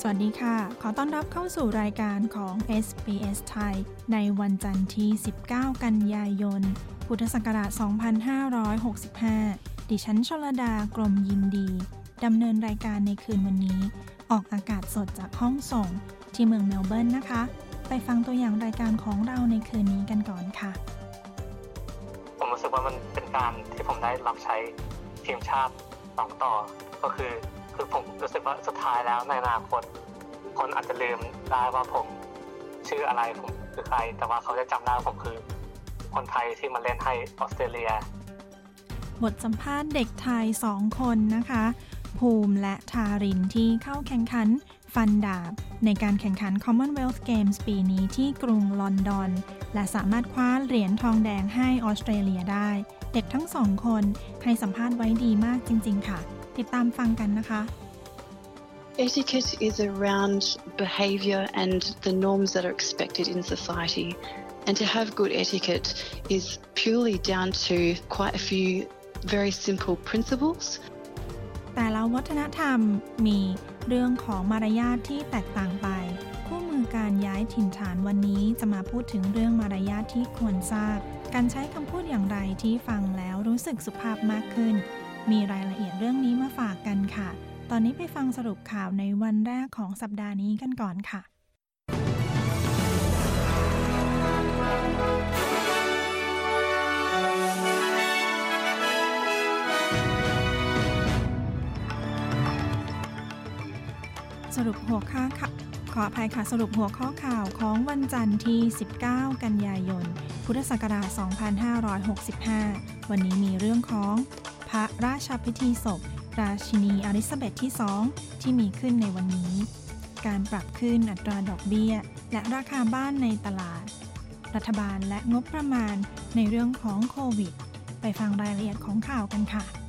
สวัสดีค่ะ ขอต้อนรับเข้าสู่รายการของ SBS ไทย ในวันจันทร์ที่ 19 กันยายน พุทธศักราช 2565 ดิฉันชลดากรมยินดี ดำเนินรายการในคืนวันนี้ ออกอากาศสดจากห้องส่ง ที่เมืองเมลเบิร์นนะคะ ไปฟังตัวอย่างรายการของเราในคืนนี้กันก่อนค่ะ ผมรู้สึกว่ามันเป็นการที่ผมได้รับใช้ทีมชาติสองต่อ ก็คือ คือผมรู้สึกว่าสุดท้ายแล้วในอนาคต คนอาจจะลืมได้ว่าผมชื่ออะไรผมคือใคร แต่ว่าเขาจะจำได้ว่าผมคือคนไทยที่มาเล่นให้ออสเตรเลีย บทสัมภาษณ์เด็กไทยสองคนนะคะ ภูมิและทารินที่เข้าแข่งขันฟันดาบ ในการแข่งขัน Commonwealth Games ปีนี้ที่กรุงลอนดอน และสามารถคว้าเหรียญทองแดงให้ออสเตรเลียได้ เด็กทั้งสองคนให้สัมภาษณ์ไว้ดีมากจริง ๆ ค่ะ ติดตามฟังกันนะคะ Etiquette is around behaviour and the norms that are expected in society. And to have good etiquette is purely down to quite a few very simple principles. แต่ละวัฒนธรรมมีเรื่องของมารยาทที่แตกต่างไป คู่มือการย้ายถิ่นฐานวันนี้จะมาพูดถึงเรื่องมารยาทที่ควรทราบ การใช้คำพูดอย่างไรที่ฟังแล้วรู้สึกสุภาพมากขึ้น มีรายละเอียดเรื่องนี้มาฝากกันค่ะ ตอนนี้ไปฟังสรุปข่าวในวันแรกของสัปดาห์นี้กันก่อนค่ะสรุปหัวข้อค่ะ ขออภัยค่ะ สรุปหัวข้อข่าวของวันจันทร์ที่ 19 กันยายน พุทธศักราช 2565 วันนี้มีเรื่องของพระราชพิธีศพ ราชินีอลิซาเบธที่ 2 ที่มีขึ้นในวันนี้ การปรับขึ้นอัตราดอกเบี้ย และราคาบ้านในตลาด รัฐบาลและงบประมาณในเรื่องของโควิด ไปฟังรายละเอียดของข่าวกันค่ะ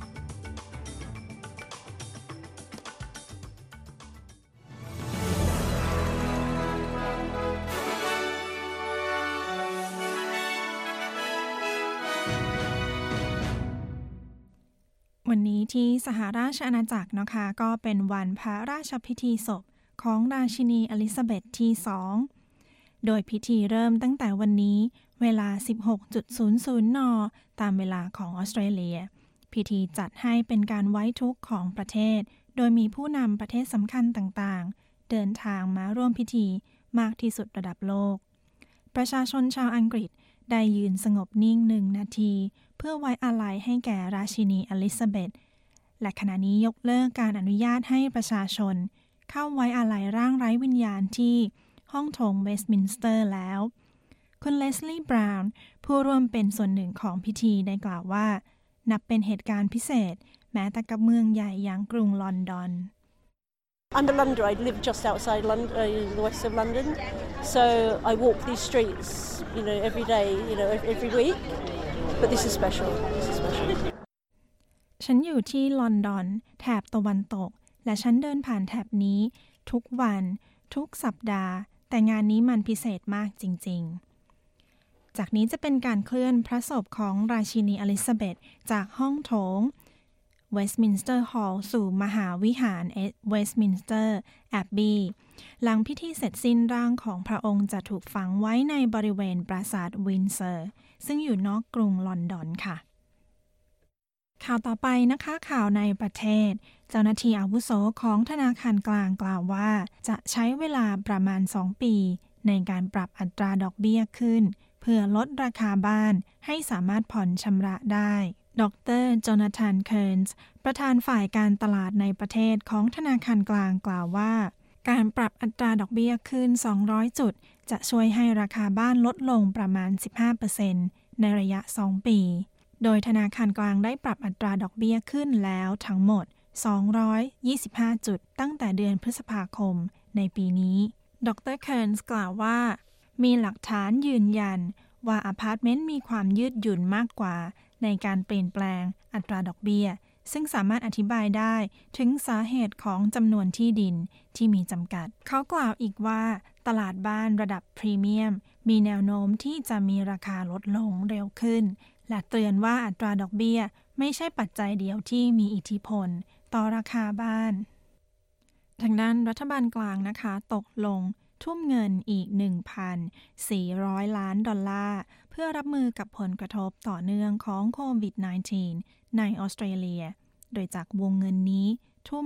วันนี้ที่สหราชอาณาจักรนะคะก็เป็นวันพระราชพิธีศพของราชินีอลิซาเบธที่2โดยพิธีเริ่มตั้งแต่วันนี้เวลา 16.00 น ตามเวลาของออสเตรเลีย พิธีจัดให้เป็นการไว้ทุกข์ของประเทศ โดยมีผู้นำประเทศสำคัญต่างๆ เดินทางมาร่วมพิธีมากที่สุดระดับโลก ประชาชนชาวอังกฤษได้ยืนสงบนิ่งหนึ่งนาที เพื่อไว้อาลัยให้แก่ราชินีอลิซาเบธและขณะนี้ยกเลิกการอนุญาตให้ประชาชน เข้าไว้อาลัยร่างไร้วิญญาณที่ห้องโถงเวสต์มินสเตอร์แล้ว คุณเลสลี่บราวน์ผู้ร่วมเป็นส่วนหนึ่งของพิธีได้กล่าวว่า นับเป็นเหตุการณ์พิเศษ แม้แต่กับเมืองใหญ่อย่างกรุงลอนดอน I'm a Londoner. I live just outside London, uh, the west of London. So I walk these streets, you know, every day, you know, every week. But this is special. This is special. ฉันอยู่ที่ลอนดอน แถบตะวันตก และฉันเดินผ่านแถบนี้ ทุกวัน ทุกสัปดาห์ แต่งานนี้มันพิเศษมากจริง ๆ จากนี้จะเป็นการเคลื่อนพระศพของราชินีอลิซาเบธจากห้องโถงเวสต์มินสเตอร์ฮอลล์สู่มหาวิหารเวสต์มินสเตอร์แอบบี หลังพิธีเสร็จสิ้นร่างของพระองค์จะถูกฝังไว้ในบริเวณปราสาทวินเซอร์ ซึ่งอยู่นอกกรุงลอนดอนค่ะ ข่าวต่อไปนะคะข่าวในประเทศ เจ้าหน้าที่อาวุโสของธนาคารกลางกล่าวว่า จะใช้เวลาประมาณ 2 ปี ในการปรับอัตราดอกเบี้ยขึ้น เพื่อลดราคาบ้านให้สามารถผ่อนชำระได้ดรโจนาธานเคิร์นส์ ประธานฝ่ายการตลาดในประเทศของธนาคารกลางกล่าวว่า การปรับอัตราดอกเบี้ยขึ้น 200 จุด จะช่วยให้ราคาบ้านลดลงประมาณ 15%ในระยะ 2 ปี โดยธนาคารกลางได้ปรับอัตราดอกเบี้ยขึ้นแล้วทั้งหมด 225 จุด ตั้งแต่เดือนพฤษภาคมในปีนี้ ดรเคิร์นส์กล่าวว่า มีหลักฐานยืนยัน ว่าอพาร์ตเมนต์มีความยืดหยุ่นมากกว่า ในการเปลี่ยนแปลงอัตราดอกเบี้ย ซึ่งสามารถอธิบายได้ถึงสาเหตุของจำนวนที่ดินที่มีจำกัด เขากล่าวอีกว่า ตลาดบ้านระดับพรีเมียม มีแนวโน้มที่จะมีราคาลดลงเร็วขึ้น และเตือนว่าอัตราดอกเบี้ยไม่ใช่ปัจจัยเดียวที่มีอิทธิพล ต่อราคาบ้าน ทางด้านรัฐบาลกลางนะคะตกลงทุ่มเงินอีก 1,400 ล้านดอลลาร์ เพื่อรับมือกับผลกระทบต่อเนื่องของโควิด -19 ในออสเตรเลีย โดยจากวงเงินนี้ทุ่ม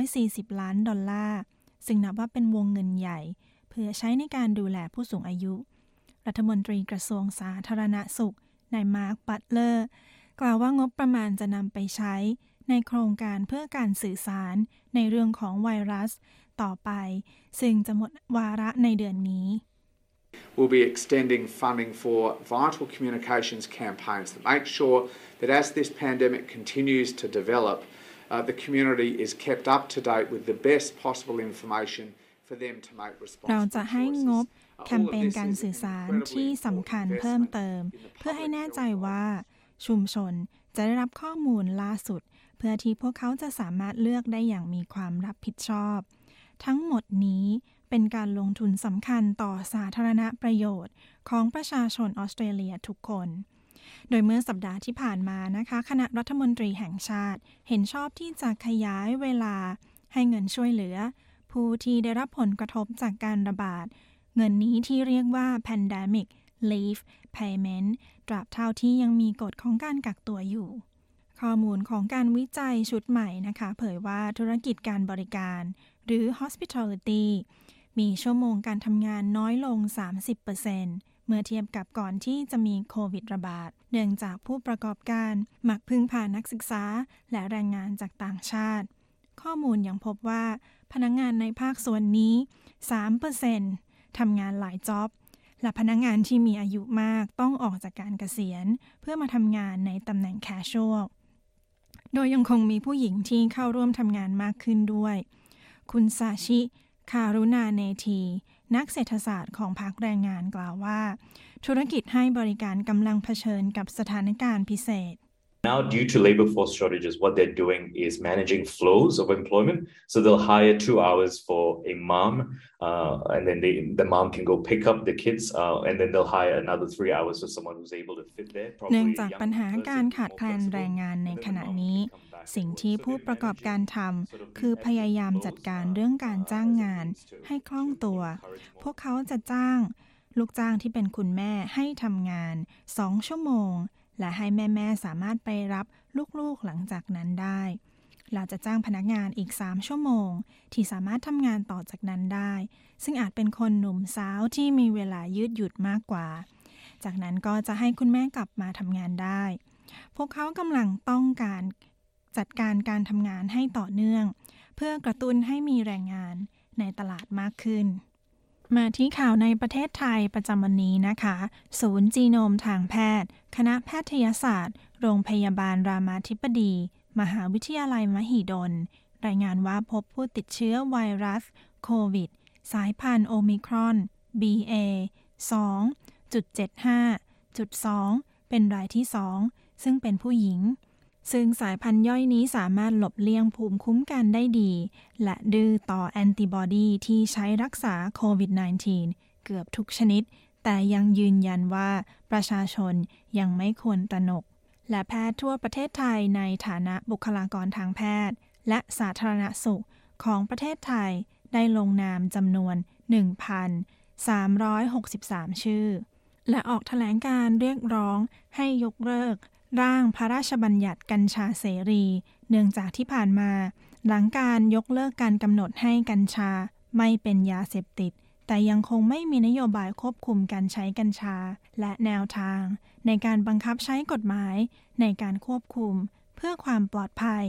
840 ล้านดอลลาร์ ซึ่งนับว่าเป็นวงเงินใหญ่ เพื่อใช้ในการดูแลผู้สูงอายุ รัฐมนตรีกระทรวงสาธารณสุขนายมาร์คบัตเลอร์กล่าวว่างบประมาณจะนำไปใช้ ในโครงการเพื่อการสื่อสารในเรื่องของไวรัส ต่อไป ซึ่งจะหมดวาระในเดือนนี้ We'll be extending funding for vital communications campaigns that make sure that as this pandemic continues to develop, uh, the community is kept up to date with the best possible information for them to make responsible เราจะให้งบ choices. แคมเปญการสื่อสารที่สำคัญเพิ่มเติม เพื่อให้แน่ใจว่าชุมชนจะได้รับข้อมูลล่าสุด เพื่อที่พวกเขาจะสามารถเลือกได้อย่างมีความรับผิดชอบ ทั้งหมดนี้ เป็นการลงทุนสำคัญต่อสาธารณประโยชน์ของประชาชนออสเตรเลียทุกคน โดยเมื่อสัปดาห์ที่ผ่านมานะคะ คณะรัฐมนตรีแห่งชาติ เห็นชอบที่จะขยายเวลาให้เงินช่วยเหลือ ผู้ที่ได้รับผลกระทบจากการระบาด เงินนี้ที่เรียกว่า pandemic leave payment ตราบเท่าที่ยังมีกฎของการกักตัวอยู่ ข้อมูลของการวิจัยชุดใหม่นะคะ เผยว่าธุรกิจการบริการ หรือ hospitality มีชั่วโมงการทำงานน้อยลง 30%เมื่อเทียบกับก่อนที่จะมีโควิดระบาด เนื่องจากผู้ประกอบการมักพึ่งพานักศึกษาและแรงงานจากต่างชาติ ข้อมูลยังพบว่า พนักงงานในภาคส่วนนี้ 3%ทำงานหลายจ็อบและพนักงงานที่มีอายุมากต้องออกจากการเกษียณ เพื่อมาทำงานในตำแหน่งแคชชวลโดยยังคงมีผู้หญิงที่เข้าร่วมทำงานมากขึ้นด้วย คุณซาชิ คารุณาเนที นักเศรษฐศาสตร์ของพรรคแรงงานกล่าวว่า ธุรกิจให้บริการกำลังเผชิญกับสถานการณ์พิเศษ Now, due to labor force shortages, what they're doing is managing flows of employment. So they'll hire two hours for a mom, uh, and then they, the mom can go pick up the kids, uh, and then they'll hire another three hours for someone who's able to fit there. เนื่องจากปัญหาการขาดแคลนแรงงานในขณะนี้ สิ่งที่ผู้ประกอบการทำคือพยายามจัดการเรื่องการจ้างงาน ให้คล่องตัว พวกเขาจะจ้าง ลูกจ้างที่เป็นคุณแม่ให้ทำงาน2ชั่วโมง และให้แม่ ๆ สามารถไปรับลูก ๆ หลังจากนั้นได้ เราจะจ้างพนักงานอีก 3 ชั่วโมง ที่สามารถทำงานต่อจากนั้นได้ ซึ่งอาจเป็นคนหนุ่มสาวที่มีเวลายืดหยุดมากกว่า จากนั้นก็จะให้คุณแม่กลับมาทำงานได้ พวกเขากำลังต้องการจัดการการทำงานให้ต่อเนื่อง เพื่อกระตุ้นให้มีแรงงานในตลาดมากขึ้น มาที่ข่าวในประเทศไทยประจำวันนี้นะคะ ศูนย์จีโนมทางแพทย์ คณะแพทยศาสตร์ โรงพยาบาลรามาธิบดี มหาวิทยาลัยมหิดล รายงานว่าพบผู้ติดเชื้อไวรัส โควิด สายพันธุ์โอมิครอน BA 2.75.2 เป็นรายที่ 2 ซึ่งเป็นผู้หญิง ซึ่งสายพันธุ์ย่อยนี้สามารถหลบเลี่ยงภูมิคุ้มกันได้ดี และดื้อต่อแอนติบอดีที่ใช้รักษาโควิด -19 เกือบทุกชนิด แต่ยังยืนยันว่าประชาชนยังไม่ควรตระหนก และแพทย์ทั่วประเทศไทยในฐานะบุคลากรทางแพทย์ และสาธารณสุขของประเทศไทยได้ลงนามจำนวน 1,363 ชื่อ และออกแถลงการเรียกร้องให้ยกเลิก ร่างพระราชบัญญัติกัญชาเสรี เนื่องจากที่ผ่านมา หลังการยกเลิกการกำหนดให้กัญชาไม่เป็นยาเสพติด แต่ยังคงไม่มีนโยบายควบคุมการใช้กัญชา และแนวทาง ในการบังคับใช้กฎหมาย ในการควบคุม เพื่อความปลอดภัย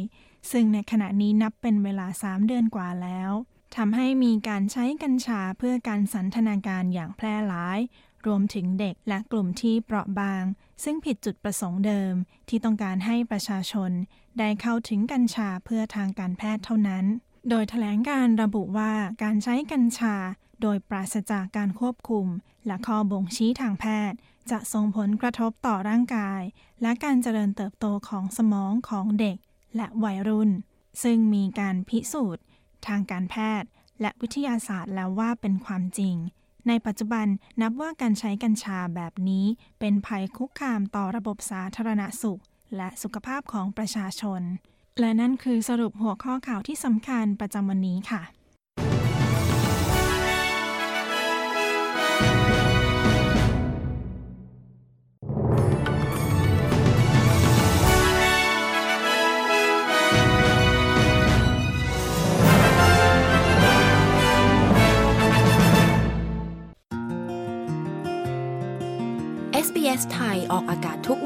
ซึ่งในขณะนี้นับเป็นเวลา 3 เดือนกว่าแล้วทำให้มีการใช้กัญชาเพื่อการสันทนาการอย่างแพร่หลาย รวมถึงเด็กและกลุ่มที่เปราะบาง ซึ่งผิดจุดประสงค์เดิมที่ต้องการให้ประชาชน ได้เข้าถึงกัญชาเพื่อทางการแพทย์เท่านั้น โดยแถลงการระบุว่าการใช้กัญชา โดยปราศจากการควบคุม และข้อบ่งชี้ทางแพทย์ จะส่งผลกระทบต่อร่างกาย และการเจริญเติบโตของสมองของเด็ก และวัยรุ่น ซึ่งมีการพิสูจน์ ทางการแพทย์ และวิทยาศาสตร์แล้วว่าเป็นความจริง ในปัจจุบันนับว่าการใช้กัญชาแบบนี้ เป็นภัยคุกคามต่อระบบสาธารณสุข และสุขภาพของประชาชน และนั่นคือสรุปหัวข้อข่าวที่สำคัญประจำวันนี้ค่ะ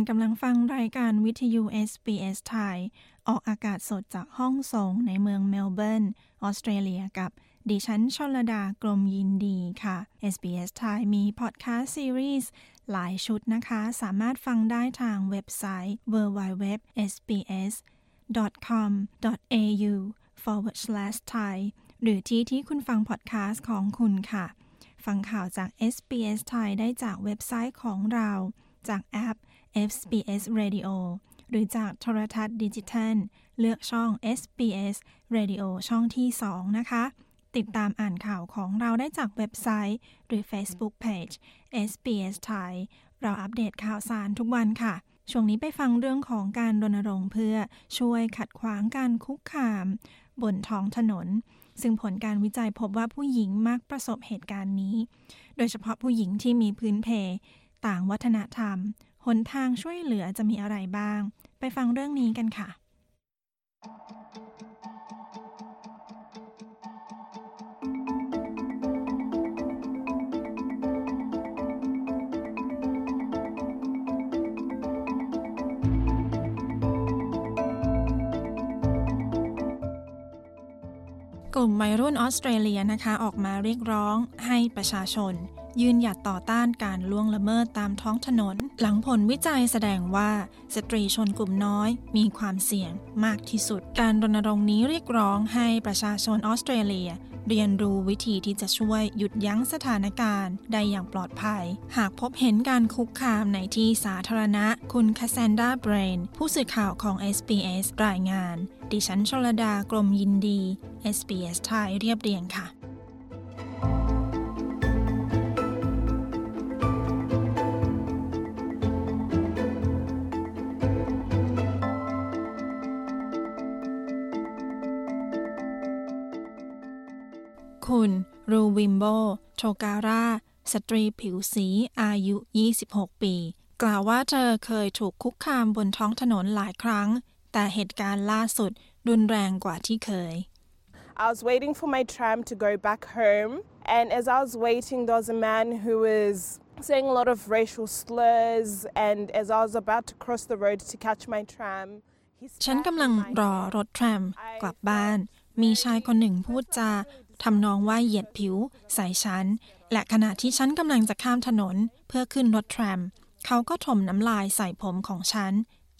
คุณกำลังฟังรายการวิทยุ SBS ไทย ออกอากาศสดจากห้องส่งในเมืองเมลเบิร์น ออสเตรเลียกับดิฉันชลดากรมยินดีค่ะ SBS ไทยมีพอดแคสต์ซีรีส์หลายชุดนะคะ สามารถฟังได้ทางเว็บไซต์ www.sbs.com.au forward slash thai หรือที่ที่คุณฟังพอดแคสต์ของคุณค่ะ ฟังข่าวจาก SBS ไทยได้จากเว็บไซต์ของเรา จากแอป SBS Radio หรือจากโทรทัศน์ดิจิทัล เลือกช่อง SBS Radio ช่องที่ 2 นะคะ ติดตามอ่านข่าวของเราได้จากเว็บไซต์ หรือ Facebook Page SBS ไทย เราอัปเดตข่าวสารทุกวันค่ะ ช่วงนี้ไปฟังเรื่องของการรณรงค์เพื่อช่วยขัดขวางการคุกคาม บนท้องถนน ซึ่งผลการวิจัยพบว่าผู้หญิงมักประสบเหตุการณ์นี้ โดยเฉพาะผู้หญิงที่มีพื้นเพ ต่างวัฒนธรรม หนทางช่วยเหลือจะมีอะไรบ้าง ไปฟังเรื่องนี้กันค่ะ กลุ่มวัยรุ่นออสเตรเลียนะคะ ออกมาเรียกร้องให้ประชาชน ยืนหยัดต่อต้านการล่วงละเมิดตามท้องถนน หลังผลวิจัยแสดงว่าสตรีชนกลุ่มน้อย มีความเสี่ยงมากที่สุด การรณรงค์นี้เรียกร้องให้ประชาชนออสเตรเลีย เรียนรู้วิธีที่จะช่วยหยุดยั้งสถานการณ์ได้อย่างปลอดภัย หากพบเห็นการคุกคามในที่สาธารณะ คุณคาแซนดาเบรน ผู้สื่อข่าวของ SBS รายงาน ดิฉันชลดากรมยินดี SBS ไทยเรียบเรียงค่ะ คุณ รูวิมโบ โชการา สตรีผิวสีอายุ 26 ปี กล่าวว่าเธอเคยถูกคุกคามบนท้องถนนหลายครั้ง แต่เหตุการณ์ล่าสุดรุนแรงกว่าที่เคย I was waiting for my tram to go back home, and as I was waiting, there was a man who was saying a lot of racial slurs. And as I was about to cross the road to catch my tram, he ฉัน spat กำลัง in my รอ hair. รถแทรมกลับบ้าน มีชายคนหนึ่งพูดจา ทำนองว่าเหยียดผิว ใส่ฉัน และขณะที่ฉันกำลังจะข้ามถนนเพื่อขึ้นรถแทรม เขาก็ถมน้ำลายใส่ผมของฉัน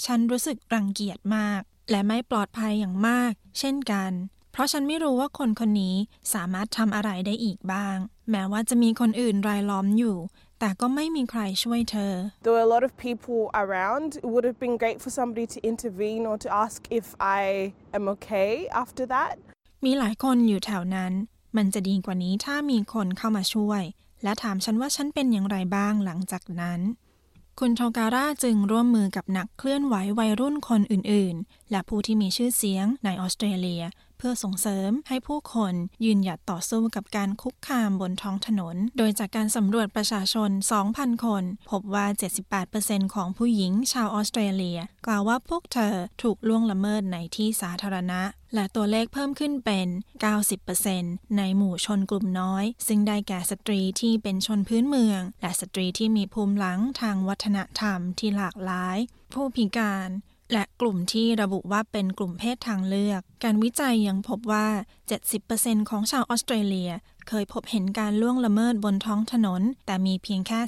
ฉันรู้สึกรังเกียจมาก และไม่ปลอดภัยอย่างมาก เช่นกัน เพราะฉันไม่รู้ว่าคนคนนี้สามารถทำอะไรได้อีกบ้าง แม้ว่าจะมีคนอื่นรายล้อมอยู่ แต่ก็ไม่มีใครช่วยเธอ There were a lot of people around. It would have been great for somebody to intervene or to ask if I am okay after that. มีหลายคนอยู่แถวนั้น มันจะดีกว่านี้ถ้ามีคนเข้ามาช่วย และถามฉันว่าฉันเป็นอย่างไรบ้างหลังจากนั้น คุณโทการ่าจึงร่วมมือกับนักเคลื่อนไหววัยรุ่นคนอื่นๆ และผู้ที่มีชื่อเสียงในออสเตรเลีย เพื่อส่งเสริมให้ผู้คนยืนหยัดต่อสู้กับการคุกคามบนท้องถนน โดยจากการสำรวจประชาชน 2,000 คน พบว่า 78%ของผู้หญิงชาวออสเตรเลีย กล่าวว่าพวกเธอถูกล่วงละเมิดในที่สาธารณะ และตัวเลขเพิ่มขึ้นเป็น 90%ในหมู่ชนกลุ่มน้อย ซึ่งได้แก่สตรีที่เป็นชนพื้นเมือง และสตรีที่มีภูมิหลังทางวัฒนธรรมที่หลากหลาย ผู้พิการ และกลุ่มที่ระบุว่าเป็นกลุ่มเพศทางเลือก การวิจัยยังพบว่า 70%ของชาวออสเตรเลีย เคยพบเห็นการล่วงละเมิดบนท้องถนน แต่มีเพียงแค่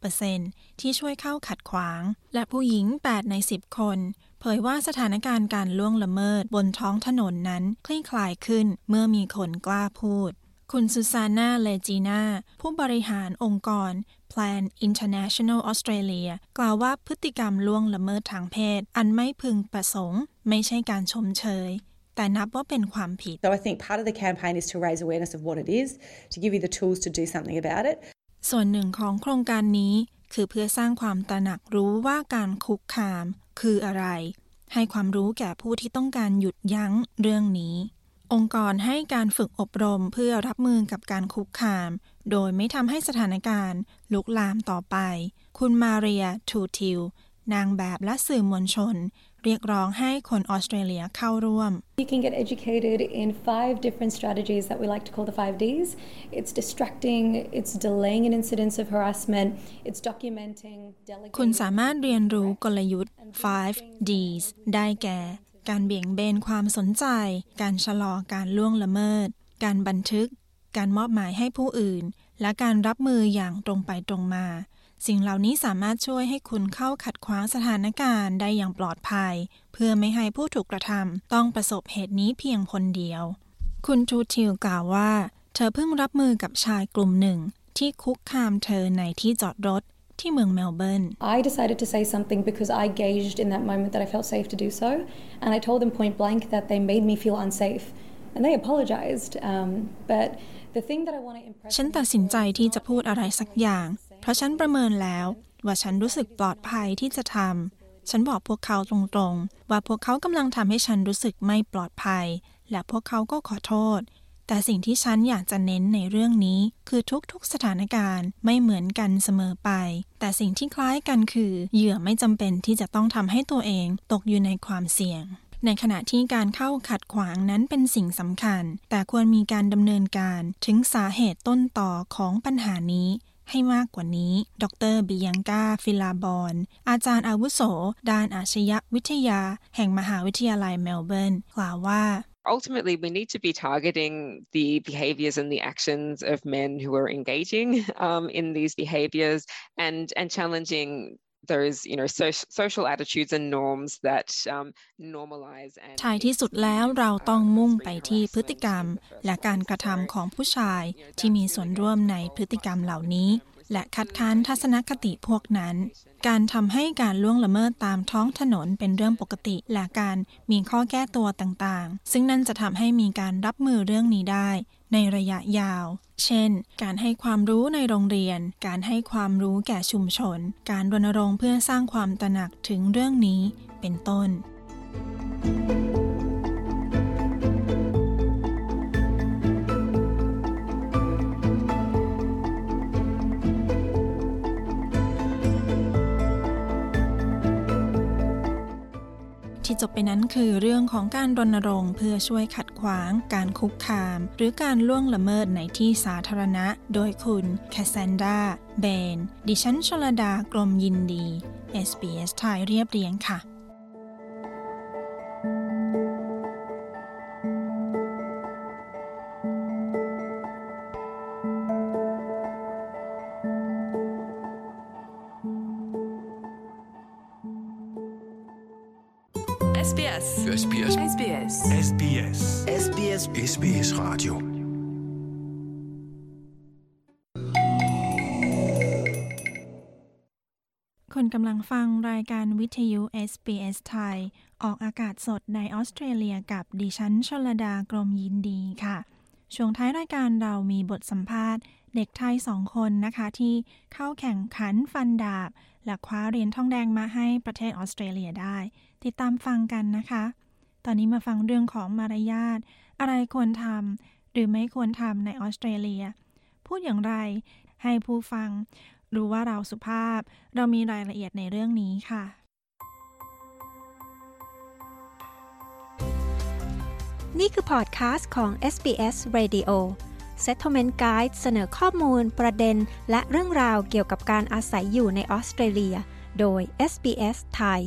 36%ที่ช่วยเข้าขัดขวาง และผู้หญิง 8 ใน 10 คน เผยว่าสถานการณ์การล่วงละเมิดบนท้องถนนนั้นคลี่คลายขึ้นเมื่อมีคนกล้าพูด คุณซูซาน่า เลจีนาผู้บริหารองค์กร Plan International Australia กล่าวว่าพฤติกรรมล่วงละเมิดทางเพศ อันไม่พึงประสงค์ ไม่ใช่การชมเชยแต่นับว่าเป็นความผิด So I think part of the campaign is to raise awareness of what it is, to give you the tools to do something about it. ส่วนหนึ่งของโครงการนี้ คือเพื่อสร้างความตระหนักรู้ว่าการคุกคาม คืออะไร ให้ความรู้แก่ผู้ที่ต้องการหยุดยั้งเรื่องนี้ องค์กรให้การฝึกอบรมเพื่อรับมือกับการคุกคาม โดยไม่ทำให้สถานการณ์ ลุกลามต่อไป คุณมาเรียทูทิลนางแบบและสื่อมวลชน เรียกร้องให้คนออสเตรเลียเข้าร่วม You can get educated in five different strategies that we like to call the five Ds. It's distracting, it's delaying an incidence of harassment, it's documenting, คุณสามารถเรียนรู้กลยุทธ์ five Ds ได้แก่ การเบี่ยงเบนความสนใจ การชะลอการล่วงละเมิด การบันทึก การมอบหมายให้ผู้อื่น และการรับมืออย่างตรงไปตรงมา สิ่งเหล่านี้สามารถช่วยให้คุณเข้าขัดขวางสถานการณ์ได้อย่างปลอดภัย เพื่อไม่ให้ผู้ถูกกระทำต้องประสบเหตุนี้เพียงคนเดียว คุณทูทิลกล่าวว่า เธอเพิ่งรับมือกับชายกลุ่มหนึ่ง ที่คุกคามเธอในที่จอดรถที่เมืองเมลเบิร์น I decided to say something because I gauged in that moment that I felt safe to do so and I told them point blank that they made me feel unsafe and they apologized um, but ฉันตัดสินใจที่จะพูดอะไรสักอย่าง เพราะฉันประเมินแล้ว ว่าฉันรู้สึกปลอดภัยที่จะทำ ฉันบอกพวกเขาตรงๆ ว่าพวกเขากำลังทำให้ฉันรู้สึกไม่ปลอดภัย และพวกเขาก็ขอโทษ แต่สิ่งที่ฉันอยากจะเน้นในเรื่องนี้ คือทุกๆสถานการณ์ไม่เหมือนกันเสมอไป แต่สิ่งที่คล้ายกันคือ เหยื่อไม่จำเป็นที่จะต้องทำให้ตัวเองตกอยู่ในความเสี่ยง ในขณะที่การเข้าขัดขวางนั้นเป็นสิ่งสำคัญ แต่ควรมีการดำเนินการถึงสาเหตุต้นต่อของปัญหานี้ให้มากกว่านี้ ดรบิยังกาฟิลาบอน อาจารย์อาวุโส ด้านอาชญวิทยา แห่งมหาวิทยาลัยเมลเบิร์น กล่าวว่า ultimately we need to be targeting the behaviors and the actions of men who are engaging um, in these behaviors and and challenging those you know social attitudes and norms that um, normalize and ท้ายที่สุดแล้วเราต้องมุ่งไปที่พฤติกรรม และการกระทำของผู้ชายที่มีส่วนร่วมในพฤติกรรมเหล่านี้ และคัดค้านทัศนคติพวกนั้น การทำให้การล่วงละเมิดตามท้องถนนเป็นเรื่องปกติ และการมีข้อแก้ตัวต่างๆ ซึ่งนั่นจะทำให้มีการรับมือเรื่องนี้ได้ในระยะยาว เช่น การให้ความรู้ในโรงเรียน การให้ความรู้แก่ชุมชน การรณรงค์เพื่อสร้างความตระหนักถึงเรื่องนี้ เป็นต้น ที่จบไปนั้นคือเรื่องของการรณรงค์เพื่อช่วยขัดขวาง การคุกคาม หรือการล่วงละเมิดในที่สาธารณะ โดยคุณแคสซนดาเบน ดิฉันชลดากรมยินดี SBS ไทยเรียบเรียงค่ะ กำลังฟังรายการวิทยุ SBS ไทย ออกอากาศสดในออสเตรเลียกับดิฉันชลดากรมยินดีค่ะ ช่วงท้ายรายการเรามีบทสัมภาษณ์เด็กไทยสองคนนะคะที่เข้าแข่งขันฟันดาบ และคว้าเหรียญทองแดงมาให้ประเทศออสเตรเลียได้ ติดตามฟังกันนะคะ ตอนนี้มาฟังเรื่องของมารยาท อะไรควรทำหรือไม่ควรทำในออสเตรเลีย พูดอย่างไรให้ผู้ฟัง รู้ว่าเราสุภาพ เรามีรายละเอียดในเรื่องนี้ค่ะ นี่คือพอดคาสต์ของ SBS Radio Settlement Guide เสนอข้อมูล ประเด็น และเรื่องราวเกี่ยวกับการอาศัยอยู่ในออสเตรเลีย โดย SBS ไทย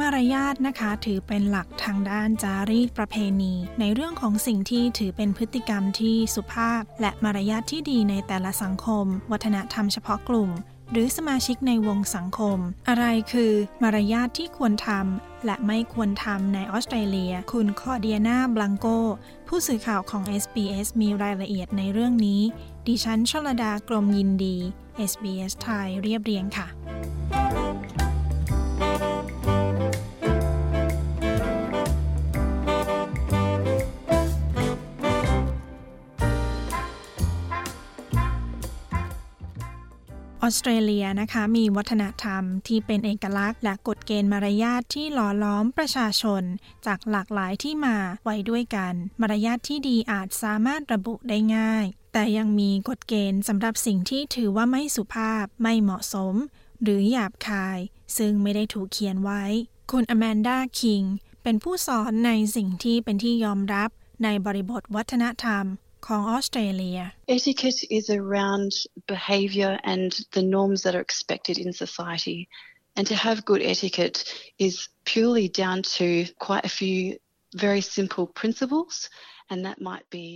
มารยาทนะคะ ถือเป็นหลักทางด้านจารีตประเพณี ในเรื่องของสิ่งที่ถือเป็นพฤติกรรมที่สุภาพ และมารยาทที่ดีในแต่ละสังคม วัฒนธรรมเฉพาะกลุ่ม หรือสมาชิกในวงสังคม อะไรคือมารยาทที่ควรทำและไม่ควรทำในออสเตรเลีย คุณคอเดียนาบลังโก ผู้สื่อข่าวของ SBS มีรายละเอียดในเรื่องนี้ ดิฉันชลดากรมยินดี SBS ไทยเรียบเรียงค่ะ ออสเตรเลียนะคะมีวัฒนธรรมที่เป็นเอกลักษณ์ และกฎเกณฑ์มารยาทที่หล่อล้อมประชาชน จากหลากหลายที่มาไว้ด้วยกัน มารยาทที่ดีอาจสามารถระบุได้ง่าย แต่ยังมีกฎเกณฑ์สำหรับสิ่งที่ถือว่าไม่สุภาพไม่เหมาะสม หรือหยาบคาย ซึ่งไม่ได้ถูกเขียนไว้ คุณอแมนดาคิงเป็นผู้สอนในสิ่งที่เป็นที่ยอมรับในบริบทวัฒนธรรม ของออสเตรเลีย Etiquette is around behavior and the norms that are expected in society. And to have good etiquette is purely down to quite a few very simple principles, and that might be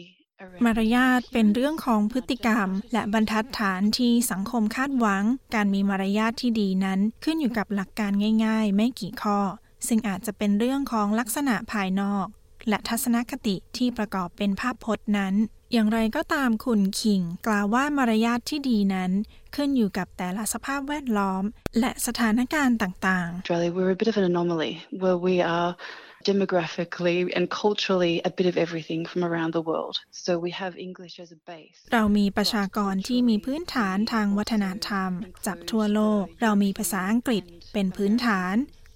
มารยาทเป็นเรื่องของพฤติกรรม และบรรทัดฐานที่สังคมคาดหวัง การมีมารยาทที่ดีนั้น ขึ้นอยู่กับหลักการง่าย ๆ ไม่กี่ข้อ ซึ่งอาจจะเป็นเรื่องของลักษณะภายนอก และทัศนคติที่ประกอบเป็นภาพพจน์นั้น อย่างไรก็ตามคุณคิง กล่าวว่ามารยาทที่ดีนั้น ขึ้นอยู่กับแต่ละสภาพแวดล้อม และสถานการณ์ต่างๆ Australia we're a bit of an anomaly where we are demographically and culturally a bit of everything from around the world. So we have English as a base. เรามีประชากรที่มีพื้นฐานทางวัฒนธรรม จากทั่วโลก เรามีภาษาอังกฤษเป็นพื้นฐาน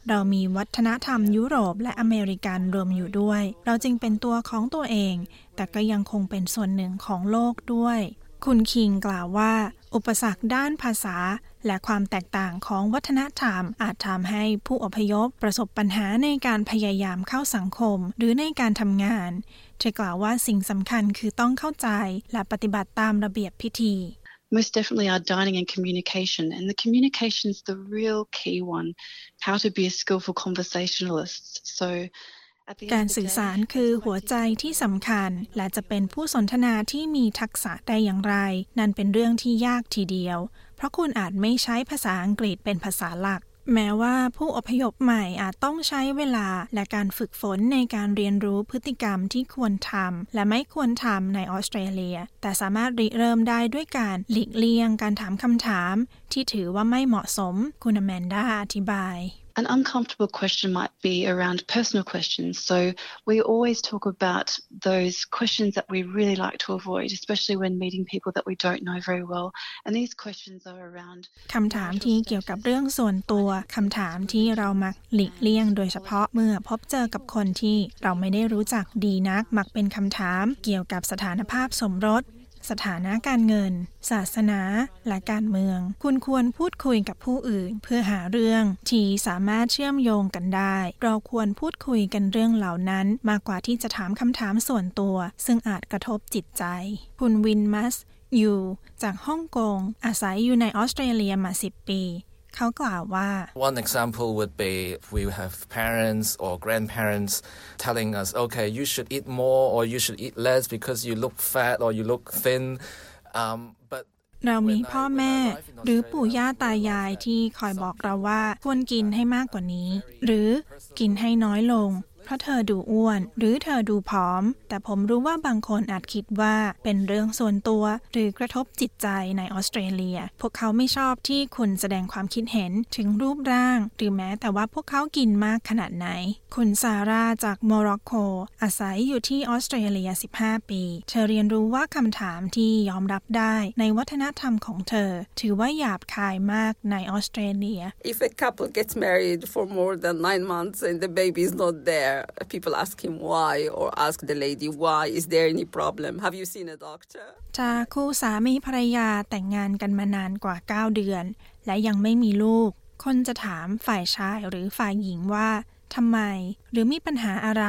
เรามีวัฒนธรรมยุโรปและอเมริกันรวมอยู่ด้วย เราจึงเป็นตัวของตัวเอง แต่ก็ยังคงเป็นส่วนหนึ่งของโลกด้วย คุณคิงกล่าวว่า อุปสรรคด้านภาษา และความแตกต่างของวัฒนธรรม อาจทำให้ผู้อพยพประสบปัญหาในการพยายามเข้าสังคม หรือในการทำงานเธอกล่าวว่าสิ่งสำคัญคือต้องเข้าใจและปฏิบัติตามระเบียบพิธี most definitely are dining and communication. And the communication is the real key one, how to be a skillful conversationalist. So การสื่อสารคือหัวใจที่สำคัญ และจะเป็นผู้สนทนาที่มีทักษะได้อย่างไร นั่นเป็นเรื่องที่ยากทีเดียว เพราะคุณอาจไม่ใช้ภาษาอังกฤษเป็นภาษาหลัก แม้ว่าผู้อพยพใหม่อาจต้องใช้เวลาและการฝึกฝนในการเรียนรู้พฤติกรรมที่ควรทำและไม่ควรทำในออสเตรเลีย แต่สามารถริเริ่มได้ด้วยการหลีกเลี่ยงการถามคำถาม ที่ถือว่าไม่เหมาะสม คุณแมนดาอธิบาย An uncomfortable question might be around personal questions. So we always talk about those questions that we really like to avoid, especially when meeting people that we don't know very well. And these questions are around คำถามที่เกี่ยวกับเรื่องส่วนตัวคำถามที่เรามักหลีกเลี่ยง โดยเฉพาะเมื่อพบเจอกับคนที่เราไม่ได้รู้จักดีนัก มักเป็นคำถามเกี่ยวกับสถานภาพสมรส สถานะการเงิน ศาสนา และการเมือง คุณควรพูดคุยกับผู้อื่น เพื่อหาเรื่องที่สามารถเชื่อมโยงกันได้ เราควรพูดคุยกันเรื่องเหล่านั้น มากกว่าที่จะถามคำถามส่วนตัว ซึ่งอาจกระทบจิตใจ คุณวินมัส อยู่ จากฮ่องกง อาศัยอยู่ในออสเตรเลียมา 10 ปี เขากล่าวว่า One example would be we have parents or grandparents telling us okay you should eat more or you should eat less because you look fat or you look thin um, but เรามีพ่อแม่ หรือปู่ย่าตายายที่คอยบอกเราว่าควรกินให้มากกว่านี้ หรือกินให้น้อยลง เพราะเธอดูอ้วน หรือเธอดูผอม แต่ผมรู้ว่าบางคนอาจคิดว่าเป็นเรื่องส่วนตัว หรือกระทบจิตใจในออสเตรเลีย พวกเขาไม่ชอบที่คุณแสดงความคิดเห็นถึงรูปร่าง หรือแม้แต่ว่าพวกเขากินมากขนาดไหน คุณซาร่าจากโมร็อกโก อาศัยอยู่ที่ออสเตรเลีย 15 ปี เธอเรียนรู้ว่าคำถามที่ยอมรับได้ในวัฒนธรรมของเธอ ถือว่าหยาบคายมากในออสเตรเลีย If a couple gets married for more than nine months and the baby is not there, people ask him why or ask the lady why. Is there any problem? Have you seen a doctor? จากคู่สามีภรรยาแต่งงานกันมานานกว่า 9 เดือน และยังไม่มีลูก คนจะถามฝ่ายชายหรือฝ่ายหญิงว่าทำไม หรือมีปัญหาอะไร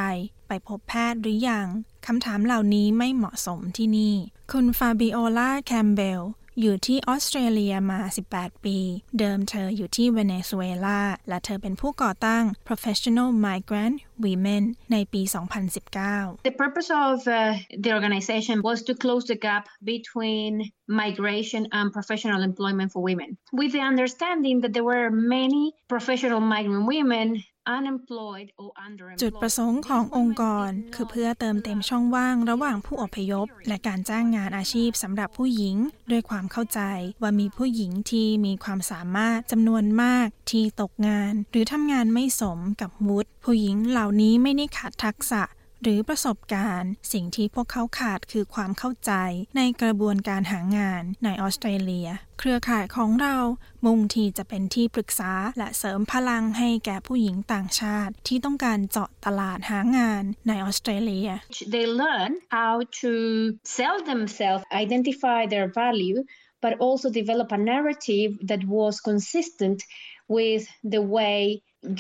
ไปพบแพทย์หรือยังคำถามเหล่านี้ไม่เหมาะสมที่นี่ คุณฟาบิโอลาแคมเบล อยู่ที่ออสเตรเลียมา 18 ปี เดิมเธออยู่ที่เวเนซุเอลา และเธอเป็นผู้ก่อตั้ง Professional Migrant Women ในปี 2019 The purpose of uh, the organization was to close the gap between migration and professional employment for women, with the understanding that there were many professional migrant women จุดประสงค์ขององค์กร คือเพื่อเติมเต็มช่องว่างระหว่างผู้อพยพ และการจ้างงานอาชีพสำหรับผู้หญิง ด้วยความเข้าใจว่ามีผู้หญิงที่มีความสามารถจำนวนมากที่ตกงาน หรือทำงานไม่สมกับวุฒิผู้หญิงเหล่านี้ไม่ได้ขาดทักษะ หรือประสบการณ์ สิ่งที่พวกเขาขาดคือความเข้าใจในกระบวนการหางานในออสเตรเลีย เครือข่ายของเรามุ่งที่จะเป็นที่ปรึกษาและเสริมพลังให้แก่ผู้หญิงต่างชาติ ที่ต้องการเจาะตลาดหางานในออสเตรเลีย They learn how to sell themselves identify their value but also develop a narrative that was consistent with the way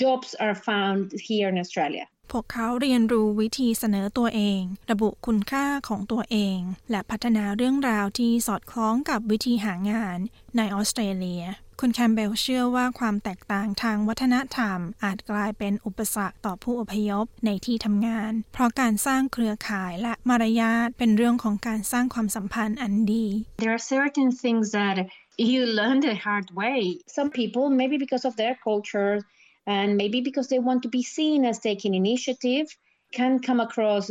jobs are found here in Australia พวกเขาเรียนรู้วิธีเสนอตัวเอง ระบุคุณค่าของตัวเอง และพัฒนาเรื่องราวที่สอดคล้องกับวิธีหางานในออสเตรเลีย คุณแคมเบลเชื่อว่าความแตกต่างทางวัฒนธรรม อาจกลายเป็นอุปสรรคต่อผู้อพยพในที่ทำงาน เพราะการสร้างเครือข่ายและมารยาทเป็นเรื่องของการสร้างความสัมพันธ์อันดี There are certain things that you learn the hard way. Some people, maybe because of their culture, and maybe because they want to be seen as taking initiative, can come across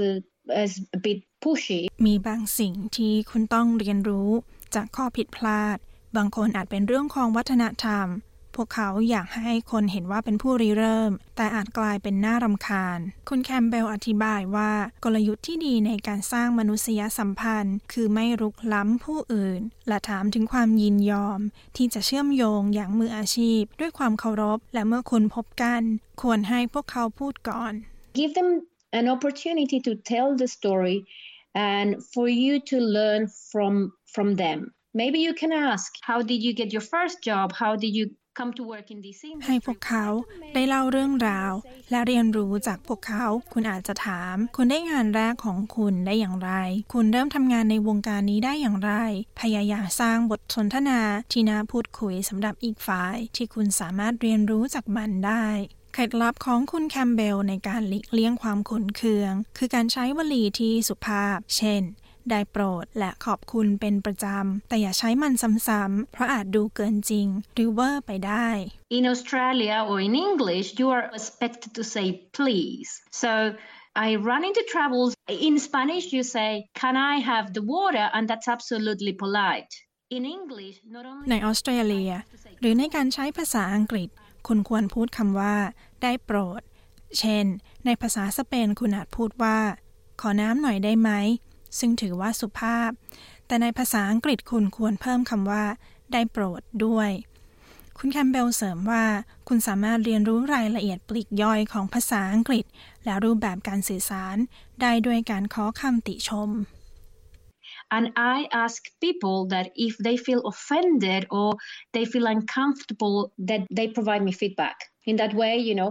as a bit pushy. มีบางสิ่งที่คุณต้องเรียนรู้จากข้อผิดพลาด บางคนอาจเป็นเรื่องของวัฒนธรรม พวกเขาอยากให้คนเห็นว่าเป็นผู้ริเริ่ม แต่อาจกลายเป็นน่ารำคาญ คุณแคมเบลอธิบายว่ากลยุทธ์ที่ดีในการสร้างมนุษยสัมพันธ์ คือไม่รุกล้ำผู้อื่น และถามถึงความยินยอม ที่จะเชื่อมโยงอย่างมืออาชีพ ด้วยความเคารพ และเมื่อคุณพบกัน ควรให้พวกเขาพูดก่อน Give them an opportunity to tell the story and for you to learn from from them. Maybe you can ask, how did you get your first job? How did you come to work in this industry? ให้พวกเขาได้เล่าเรื่องราว และเรียนรู้จากพวกเขา คุณอาจจะถาม คุณได้งานแรกของคุณได้อย่างไร คุณเริ่มทำงานในวงการนี้ได้อย่างไร พยายามสร้างบทสนทนาที่น่าพูดคุยสำหรับอีกฝ่าย ที่คุณสามารถเรียนรู้จากมันได้เคล็ดลับของคุณแคมเบลในการหลีกเลี่ยงความขุนเคือง คือการใช้วลีที่สุภาพ เช่น ได้โปรดและขอบคุณเป็นประจำ แต่อย่าใช้มันซ้ำๆเพราะอาจดูเกินจริง หรือเวอร์ไปได้ In Australia or in English, you are expected to say please. So I run into troubles. In Spanish, you say, Can I have the water? And that's absolutely polite. In English, not only ในออสเตรเลีย หรือในการใช้ภาษาอังกฤษ คุณควรพูดคำว่า ได้โปรด เช่น ในภาษาสเปนคุณอาจพูดว่า ขอน้ำหน่อยได้ไหม ซึ่งถือว่าสุภาพ แต่ในภาษาอังกฤษคุณควรเพิ่มคำว่า ได้โปรดด้วย คุณแคมเบลเสริมว่า คุณสามารถเรียนรู้รายละเอียดปลีกย่อยของภาษาอังกฤษ และรูปแบบการสื่อสาร ได้ด้วยการขอคำติชม And I ask people that if they feel offended or they feel uncomfortable, that they provide me feedback. In that way, you know,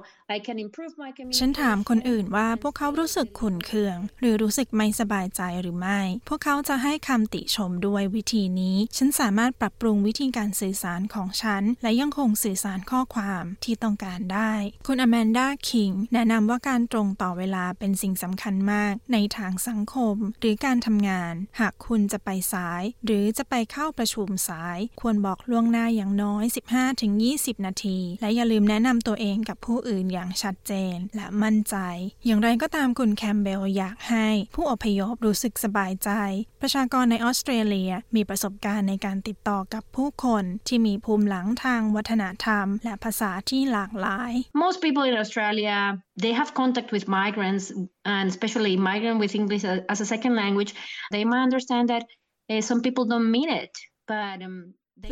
ฉันถามคนอื่นว่าพวกเขารู้สึกขุนเคือง หรือรู้สึกไม่สบายใจหรือไม่ พวกเขาจะให้คำติชมด้วยวิธีนี้ ฉันสามารถปรับปรุงวิธีการสื่อสารของฉัน และยังคงสื่อสารข้อความที่ต้องการได้ คุณอแมนดาคิงแนะนำว่าการตรงต่อเวลาเป็นสิ่งสำคัญมาก ในทางสังคม หรือการทำงาน หากคุณจะไปสาย หรือจะไปเข้าประชุมสาย ควรบอกล่วงหน้าอย่างน้อย 15-20 นาที และอย่าลืมแนะนำตัวเองกับผู้อื่นอย่างชัดเจนและมั่นใจ อย่างไรก็ตามคุณแคมเบลอยากให้ผู้อพยพรู้สึกสบายใจ ประชากรในออสเตรเลียมีประสบการณ์ในการติดต่อกับผู้คนที่มีภูมิหลังทางวัฒนธรรม และภาษาที่หลากหลาย Most people in Australia they have contact with migrants and especially migrant with English as a second language. They might understand that uh, some people don't mean it, but um,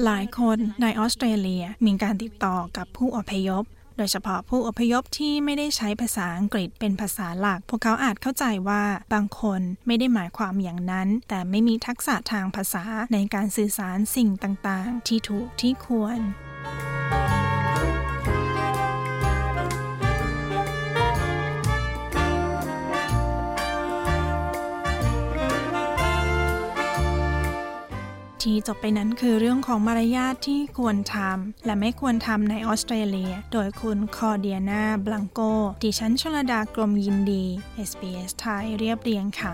หลายคนในออสเตรเลียมีการติดต่อกับผู้อพยพ โดยเฉพาะผู้อพยพที่ไม่ได้ใช้ภาษาอังกฤษเป็นภาษาหลัก พวกเขาอาจเข้าใจว่าบางคนไม่ได้หมายความอย่างนั้น แต่ไม่มีทักษะทางภาษาในการสื่อสารสิ่งต่างๆ ที่ถูกที่ควร ที่จบไปนั้นคือเรื่องของมารยาทที่ควรทำและไม่ควรทำในออสเตรเลีย โดยคุณคอเดียนาบลังโกดิฉันชลดากรมยินดี SBS ไทยเรียบเรียงค่ะ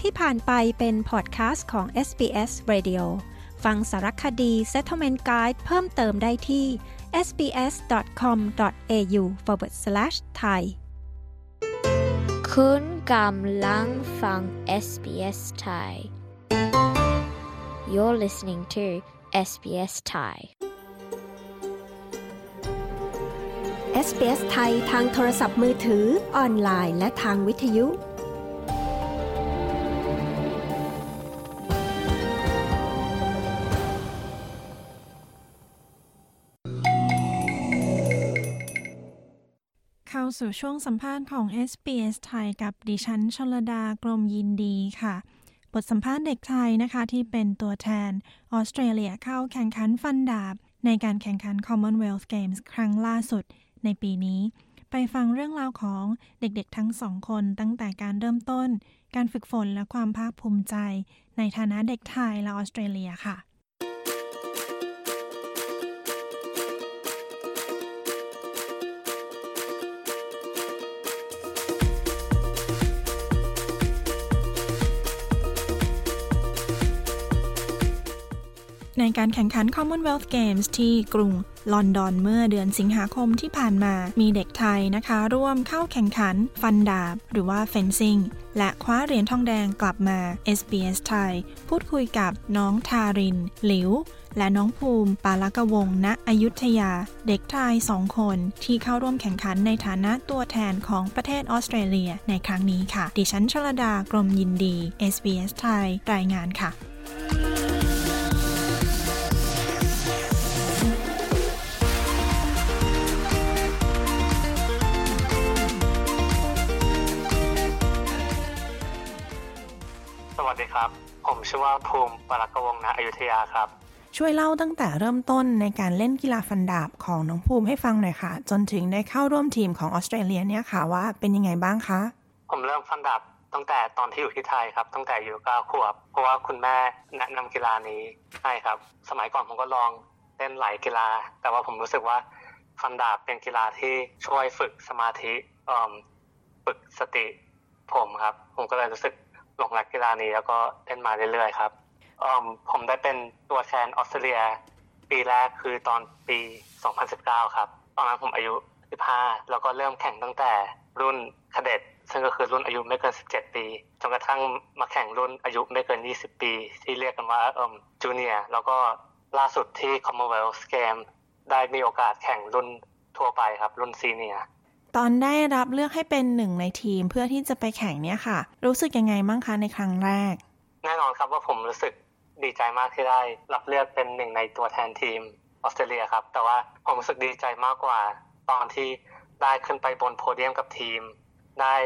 ที่ผ่านไปเป็นพอดแคสต์ของ SBS Radio ฟังสารคดี Settlement Guide เพิ่มเติมได้ที่ sbs.com.au forward slash thai คุณกำลังฟัง SBS Thai You're listening to SBS Thai SBS ไทยทางโทรศัพท์มือถือ ออนไลน์ และทางวิทยุ สู่ช่วงสัมภาษณ์ของ SBS ไทยกับดิฉันชลดากรมยินดีค่ะ บทสัมภาษณ์เด็กไทยนะคะที่เป็นตัวแทนออสเตรเลียเข้าแข่งขันฟันดาบ ในการแข่งขัน Commonwealth Games ครั้งล่าสุดในปีนี้ ไปฟังเรื่องราวของเด็กๆทั้งสองคนตั้งแต่การเริ่มต้น การฝึกฝนและความภาคภูมิใจ ในฐานะเด็กไทยและออสเตรเลียค่ะ ในการแข่งขัน Commonwealth Games ที่กรุงลอนดอนเมื่อเดือนสิงหาคมที่ผ่านมา มีเด็กไทยนะคะ ร่วมเข้าแข่งขันฟันดาบ หรือว่า fencing และคว้าเหรียญทองแดงกลับมา SBS ไทย พูดคุยกับน้องทาริน หลิว และน้องภูมิ ปาลกวงณอยุธยา เด็กไทยสองคนที่เข้าร่วมแข่งขันในฐานะตัวแทนของประเทศออสเตรเลียในครั้งนี้ค่ะ ดิฉันชลดากรมยินดี SBS ไทยรายงานค่ะ ผมชื่อว่าภูมิปรักกวงศ์ณอยุธยาครับ ช่วยเล่าตั้งแต่เริ่มต้นในการเล่นกีฬาฟันดาบของน้องภูมิให้ฟังหน่อยค่ะ จนถึงได้เข้าร่วมทีมของออสเตรเลียเนี่ยค่ะว่าเป็นยังไงบ้างคะ ผมเริ่มฟันดาบตั้งแต่ตอนที่อยู่ที่ไทยครับ ตั้งแต่อายุเก้าขวบ เพราะว่าคุณแม่แนะนำกีฬานี้ให้ครับ สมัยก่อนผมก็ลองเล่นหลายกีฬา แต่ว่าผมรู้สึกว่าฟันดาบเป็นกีฬาที่ช่วยฝึกสมาธิเอิ่มฝึกสติผมครับ ผมก็เลยรู้สึก หลงรักกีฬานี้แล้วก็เล่นมาเรื่อยๆครับมผมได้เป็นตัวแทนออสเตรเลีย ปีแรกคือตอนปี 2019 ครับ ตอนนั้นผมอายุ 15 แล้วก็เริ่มแข่งตั้งแต่รุ่นคาเด็ดซึ่งก็คือรุ่นอายุไม่เกิน 17 ปี จนกระทั่งมาแข่งรุ่นอายุไม่เกิน 20 ปี ที่เรียกกันว่าเอ่มจูเนียแล้วก็ล่าสุดที่ Commonwealth Games ได้มีโอกาสแข่งรุ่นทั่วไปครับ รุ่นซีเนียร์ ตอนได้รับเลือกให้เป็นหนึ่งในทีมเพื่อที่จะไปแข่งเนี่ยค่ะ รู้สึกยังไงบ้างคะในครั้งแรก แน่นอนครับว่าผมรู้สึกดีใจมากที่ได้รับเลือกเป็นหนึ่งในตัวแทนทีมออสเตรเลียครับ แต่ว่าผมรู้สึกดีใจมากกว่า ตอนที่ได้ขึ้นไปบนโพเดียมกับทีม ได้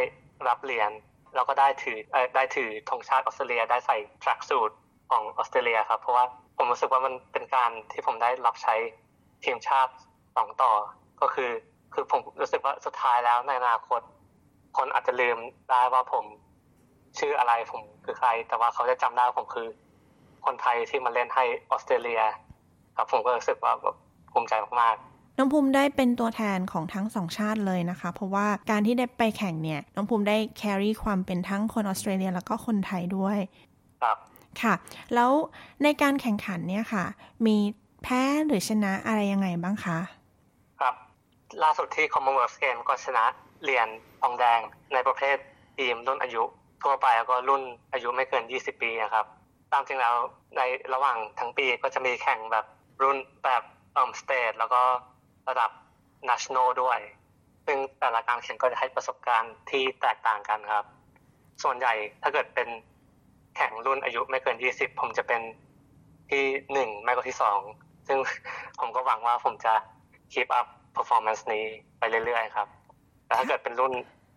รับเหรียญแล้วก็ได้ถือเออได้ถือธงชาติออสเตรเลีย ได้ใส่ทรัคสูทของออสเตรเลียครับ เพราะว่าผมรู้สึกว่ามันเป็นการที่ผมได้รับใช้ทีมชาติสองต่อก็คือ คือผมรู้สึกว่าสุดท้ายแล้วในอนาคต คนอาจจะลืมได้ว่าผมชื่ออะไรผมคือใคร แต่ว่าเขาจะจำได้ว่าผมคือ คนไทยที่มาเล่นให้ออสเตรเลียครับผมก็รู้สึกว่าแบบภูมิใจมากๆน้องภูมิได้เป็นตัวแทนของทั้งสองชาติเลยนะคะ เพราะว่าการที่ได้ไปแข่งเนี่ย น้องภูมิได้แครี่ความเป็นทั้งคนออสเตรเลียแล้วก็คนไทยด้วยครับค่ะ แล้วในการแข่งขันเนี่ยค่ะ มีแพ้หรือชนะอะไรยังไงบ้างคะครับ ล่าสุดที่ Commonwealth Games ก็ชนะเหรียญทองแดงในประเภททีมรุ่นอายุ ทั่วไปแล้วก็รุ่นอายุไม่เกิน 20 ปีนะครับ ตามจริงแล้วในระหว่างทั้งปีก็จะมีแข่งแบบรุ่นแบบเอ่อสเตทแล้วก็ระดับ national ด้วย ซึ่งแต่ละการแข่งก็จะให้ประสบการณ์ที่แตกต่างกันครับ ส่วนใหญ่ถ้าเกิดเป็นแข่งรุ่นอายุไม่เกิน 20 ผมจะเป็นที่หนึ่งไม่ก็ที่สองซึ่งผมก็หวังว่าผมจะ keep up performance นี้ไปเรื่อยๆครับแต่ถ้าเกิดเป็นรุ่น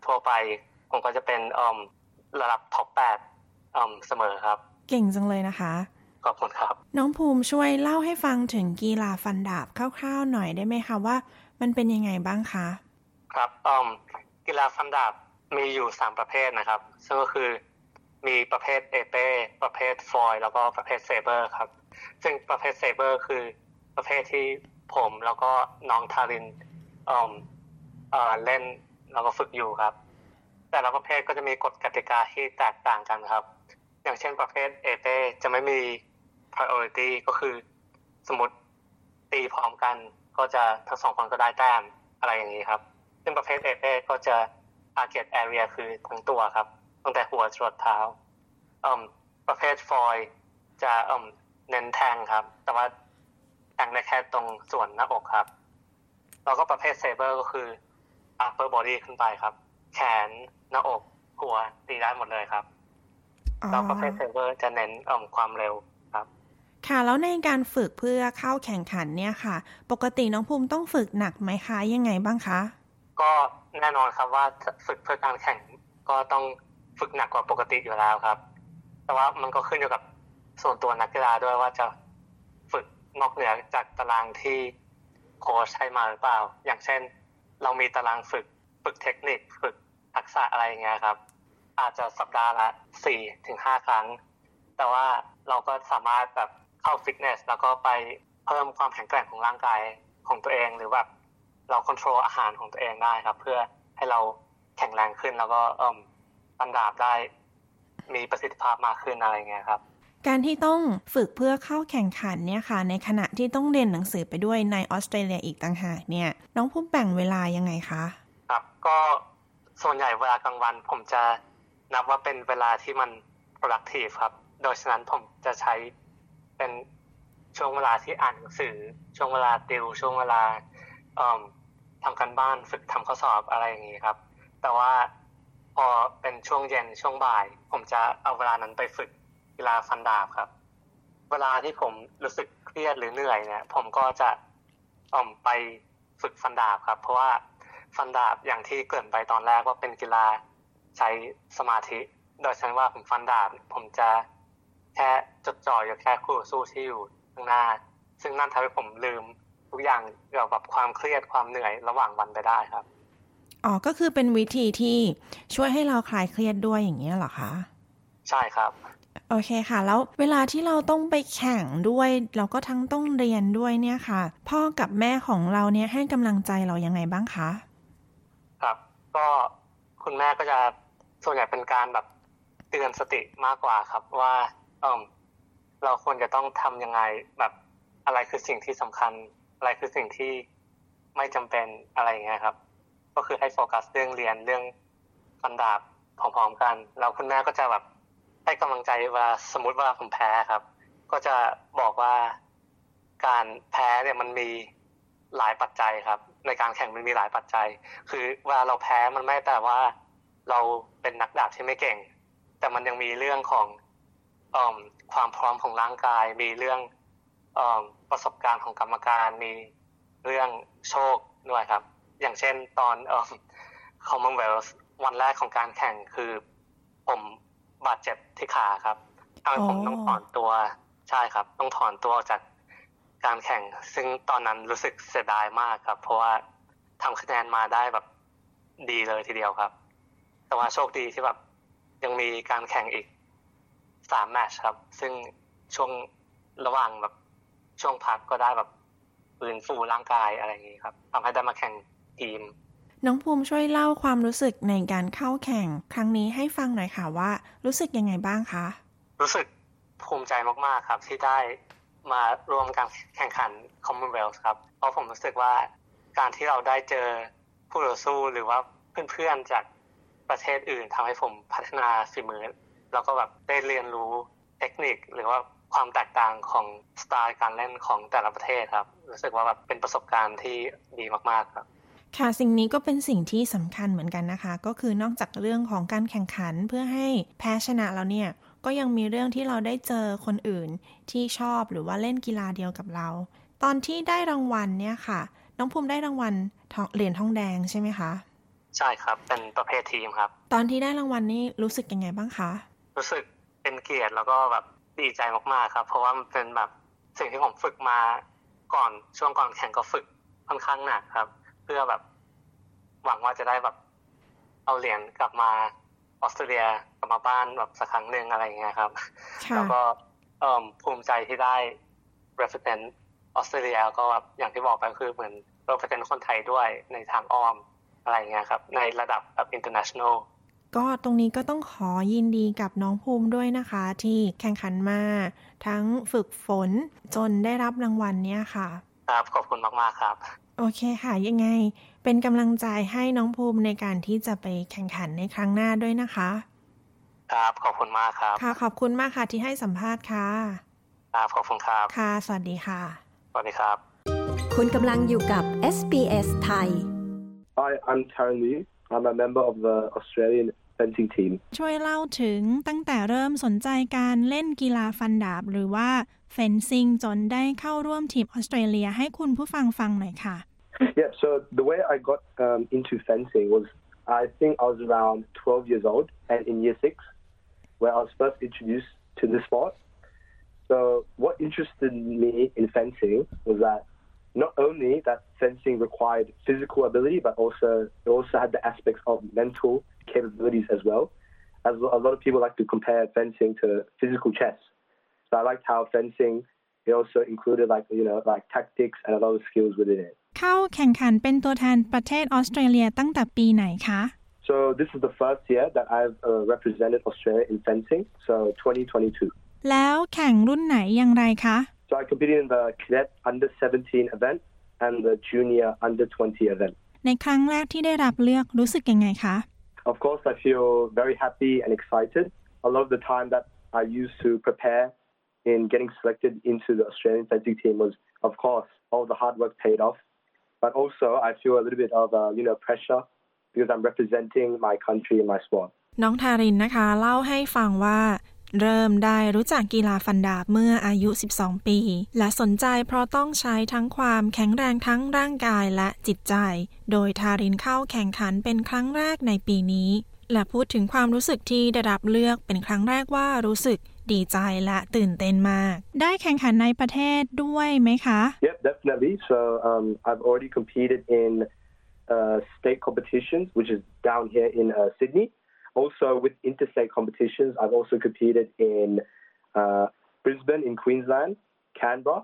ทั่วไปผมก็จะเป็นเอ่อระดับท็อปแปดเอ่อเสมอครับ เก่งจังเลยนะคะขอบคุณครับ น้องภูมิช่วยเล่าให้ฟังถึงกีฬาฟันดาบคร่าวๆหน่อยได้ไหมคะว่า มันเป็นยังไงบ้างคะ ครับอืมกีฬาฟันดาบมีอยู่สามประเภทนะครับ ซึ่งก็คือมีประเภทเอเป้ประเภทฟอยล์แล้วก็ประเภทเซเบอร์ครับ ซึ่งประเภทเซเบอร์คือประเภทที่ ผมแล้วก็น้องทารินอืมเอ่อเล่นแล้วก็ฝึกอยู่ครับ แต่ละประเภทก็จะมีกฎกติกาที่แตกต่างกันครับ อย่างเช่นประเภทเอเป้จะไม่มี priority ก็คือ สมมติตีพร้อมกัน ก็จะทั้งสองคนก็ได้แต้มอะไรอย่างนี้ครับซึ่งประเภทเอเป้ก็จะ target area คือทั้งตัวครับ ตั้งแต่หัวจรดเท้าอืมประเภทฟอยจะอืมเน้นแทงครับ แต่ว่า แทงได้แค่ตรงส่วนหน้าอกครับ แล้วก็ประเภทเซเบอร์ก็คือ upper body ขึ้นไปครับ แขนหน้าอกหัวตีได้หมดเลยครับแล้วประเภทเซเบอร์จะเน้นอืมความเร็วครับ ค่ะแล้วในการฝึกเพื่อเข้าแข่งขันเนี่ยค่ะ ปกติน้องภูมิต้องฝึกหนักไหมคะยังไงบ้างคะ ก็แน่นอนครับว่าฝึกเพื่อการแข่งก็ต้องฝึกหนักกว่าปกติอยู่แล้วครับ แต่ว่ามันก็ขึ้นอยู่กับส่วนตัวนักกีฬาด้วยว่าจะฝึก นอกเหนือจากตารางที่โค้ชให้มาหรือเปล่า อย่างเช่น เรามีตารางฝึกฝึกเทคนิคฝึกทักษะอะไรอย่างเงี้ยครับ อาจจะสัปดาห์ละสี่ถึงห้าครั้ง แต่ว่าเราก็สามารถแบบเข้าฟิตเนสแล้วก็ไปเพิ่มความแข็งแกร่งของร่างกายของตัวเองหรือแบบเราควบคุมอาหารของตัวเองได้ครับ เพื่อให้เราแข็งแรงขึ้นแล้วก็เอ่มฟันดาบได้มีประสิทธิภาพมากขึ้นอะไรเงี้ยครับ การที่ต้องฝึกเพื่อเข้าแข่งขันเนี่ยค่ะ ในขณะที่ต้องเรียนหนังสือไปด้วยในออสเตรเลียอีกต่างหากเนี่ยน้องภูมิแบ่งเวลายังไงคะครับก็ส่วนใหญ่เวลากลางวันผมจะนับว่าเป็นเวลาที่มัน productive ครับ โดยฉะนั้นผมจะใช้เป็นช่วงเวลาที่อ่านหนังสือ ช่วงเวลาติว ช่วงเวลาทำกันบ้านฝึกทำข้อสอบอะไรอย่างนี้ครับ แต่ว่าพอเป็นช่วงเย็นช่วงบ่าย ผมจะเอาเวลานั้นไปฝึก กีฬาฟันดาบครับ เวลาที่ผมรู้สึกเครียดหรือเหนื่อยเนี่ย ผมก็จะอ่อมไปฝึกฟันดาบครับ เพราะว่าฟันดาบอย่างที่เกริ่นไปตอนแรกว่าเป็นกีฬาใช้สมาธิ โดยฉันว่าผมฟันดาบ ผมจะแค่จดจ่ออยู่แค่คู่สู้ที่อยู่ข้างหน้า ซึ่งนั่นทำให้ผมลืมทุกอย่างเกี่ยวกับความเครียดความเหนื่อยระหว่างวันไปได้ครับอ๋อก็คือเป็นวิธีที่ช่วยให้เราคลายเครียดด้วยอย่างนี้ยเหรอคะ ใช่ครับ โอเคค่ะ แล้วเวลาที่เราต้องไปแข่งด้วยเราก็ทั้งต้องเรียนด้วยเนี่ยค่ะ พ่อกับแม่ของเราเนี่ยให้กำลังใจเรายังไงบ้างคะครับก็คุณแม่ก็จะส่วนใหญ่เป็นการแบบเตือนสติมากกว่าครับว่าเออเราควรจะต้องทำยังไงแบบอะไรคือสิ่งที่สำคัญ อะไรคือสิ่งที่ไม่จำเป็นอะไรอย่างเงี้ยครับ ก็คือให้โฟกัสเรื่องเรียนเรื่องฟันดาบพร้อมๆกันแล้วคุณแม่ก็จะแบบ ให้กำลังใจว่าสมมติว่าผมแพ้ครับ ก็จะบอกว่าการแพ้เนี่ยมันมีหลายปัจจัยครับ ในการแข่งมันมีหลายปัจจัย คือเวลาเราแพ้มันไม่แต่ว่าเราเป็นนักดาบที่ไม่เก่ง แต่มันยังมีเรื่องของอความพร้อมของร่างกาย มีเรื่องอประสบการณ์ของกรรมการมีเรื่องโชคด้วยครับ อย่างเช่นตอนเอ่อ Commonwealth วันแรกของการแข่งคือผม บาดเจ็บที่ขาครับทำให้ผมต้องถอนตัวใช่ครับ ต้องถอนตัวออกจากการแข่ง ซึ่งตอนนั้นรู้สึกเสียดายมากครับ เพราะว่าทำคะแนนมาได้แบบดีเลยทีเดียวครับ แต่ว่าโชคดีที่แบบยังมีการแข่งอีกสามแมตช์ครับ ซึ่งช่วงระหว่างแบบช่วงพักก็ได้แบบฟื้นฟูร่างกายอะไรอย่างนี้ครับทำให้ได้มาแข่งทีม น้องภูมิช่วยเล่าความรู้สึกในการเข้าแข่ง ครั้งนี้ให้ฟังหน่อยค่ะว่า รู้สึกยังไงบ้างคะ รู้สึกภูมิใจมากๆครับ ที่ได้มาร่วมการแข่งขัน Commonwealth ครับ เพราะผมรู้สึกว่าการที่เราได้เจอผู้ต่อสู้หรือว่าเพื่อนๆจากประเทศอื่นทำให้ผมพัฒนาฝีมือ แล้วก็แบบได้เรียนรู้เทคนิคหรือว่าความแตกต่างของสไตล์การเล่นของแต่ละประเทศครับ รู้สึกว่าแบบเป็นประสบการณ์ที่ดีมากๆครับ ค่ะสิ่งนี้ก็เป็นสิ่งที่สำคัญเหมือนกันนะคะ ก็คือนอกจากเรื่องของการแข่งขันเพื่อให้แพ้ชนะแล้วเนี่ยก็ยังมีเรื่องที่เราได้เจอคนอื่นที่ชอบหรือว่าเล่นกีฬาเดียวกับเรา ตอนที่ได้รางวัลเนี่ยค่ะ น้องภูมิได้รางวัลเหรียญทองแดงใช่ไหมคะใช่ครับ เป็นประเภททีมครับ ตอนที่ได้รางวัลนี่รู้สึกยังไงบ้างคะ รู้สึกเป็นเกียรติแล้วก็แบบดีใจมากๆครับ เพราะว่ามันเป็นแบบสิ่งที่ผมฝึกมาก่อนช่วงก่อนแข่งก็ฝึกค่อนข้างหนักครับ เพื่อแบบ หวังว่าจะได้แบบ เอาเหรียญกลับมาออสเตรเลียกลับมาบ้านแบบสักครั้งหนึ่งอะไรเงี้ยครับ แล้วก็ภูมิใจที่ได้ represent ออสเตรเลียก็แบบอย่างที่บอกไปคือเหมือน represent คนไทยด้วยในทางอ้อมอะไรเงี้ยครับ ในระดับแบบ international ก็ตรงนี้ก็ต้องขอยินดีกับน้องภูมิด้วยนะคะ ที่แข่งขันมา ทั้งฝึกฝนจนได้รับรางวัลเนี่ยค่ะ ครับ ขอบคุณมาก ๆ ครับ โอเคค่ะ ยังไงเป็นกำลังใจให้น้องภูมิในการที่จะไปแข่งขันในครั้งหน้าด้วยนะคะ ครับ ขอบคุณมากครับ ค่ะ ขอบคุณมากค่ะที่ให้สัมภาษณ์ค่ะ ครับ ขอบคุณครับ ค่ะ สวัสดีค่ะ สวัสดีครับ คุณกำลังอยู่กับ SBS ไทย Hi I'm Taran Lee I'm a member of the Australian fencing team ช่วยเล่าถึงตั้งแต่เริ่มสนใจการเล่นกีฬาฟันดาบ หรือว่า fencing จนได้เข้าร่วมทีมออสเตรเลียให้คุณผู้ฟังฟังหน่อยค่ะ Yeah, so the way I got um, into fencing was I think I was around 12 years old and in year six, where I was first introduced to the sport. So what interested me in fencing was that not only that fencing required physical ability, but also it also had the aspects of mental capabilities as well. As a lot of people like to compare fencing to physical chess. So I liked how fencing it also included like you know like tactics and a lot of skills within it. เข้าแข่งขันเป็นตัวแทนประเทศออสเตรเลียตั้งแต่ปีไหนคะ So this is the first year that I've uh, represented Australia in fencing, so 2022. แล้วแข่งรุ่นไหนอย่างไรคะ So I competed in the cadet under 17 event and the junior under 20 event. ในครั้งแรกที่ได้รับเลือกรู้สึกยังไงคะ Of course, I feel very happy and excited. A lot of the time that I used to prepare in getting selected into the Australian fencing team was, of course, all the hard work paid off. But also, I feel a little bit of, uh, you know, pressure because I'm representing my country in my sport. น้องทารินนะคะ เล่าให้ฟังว่าเริ่มได้รู้จักกีฬาฟันดาบเมื่ออายุ 12 ปี และสนใจเพราะต้องใช้ทั้งความแข็งแรงทั้งร่างกายและจิตใจ โดยทารินเข้าแข่งขันเป็นครั้งแรกในปีนี้ และพูดถึงความรู้สึกที่ได้รับเลือกเป็นครั้งแรกว่ารู้สึก ดีใจและตื่นเต้นมาก ได้แข่งขันในประเทศด้วยไหมคะ Yep, definitely. So um, I've already competed in uh, state competitions, which is down here in uh, Sydney. Also, with interstate competitions, I've also competed in uh, Brisbane in Queensland, Canberra,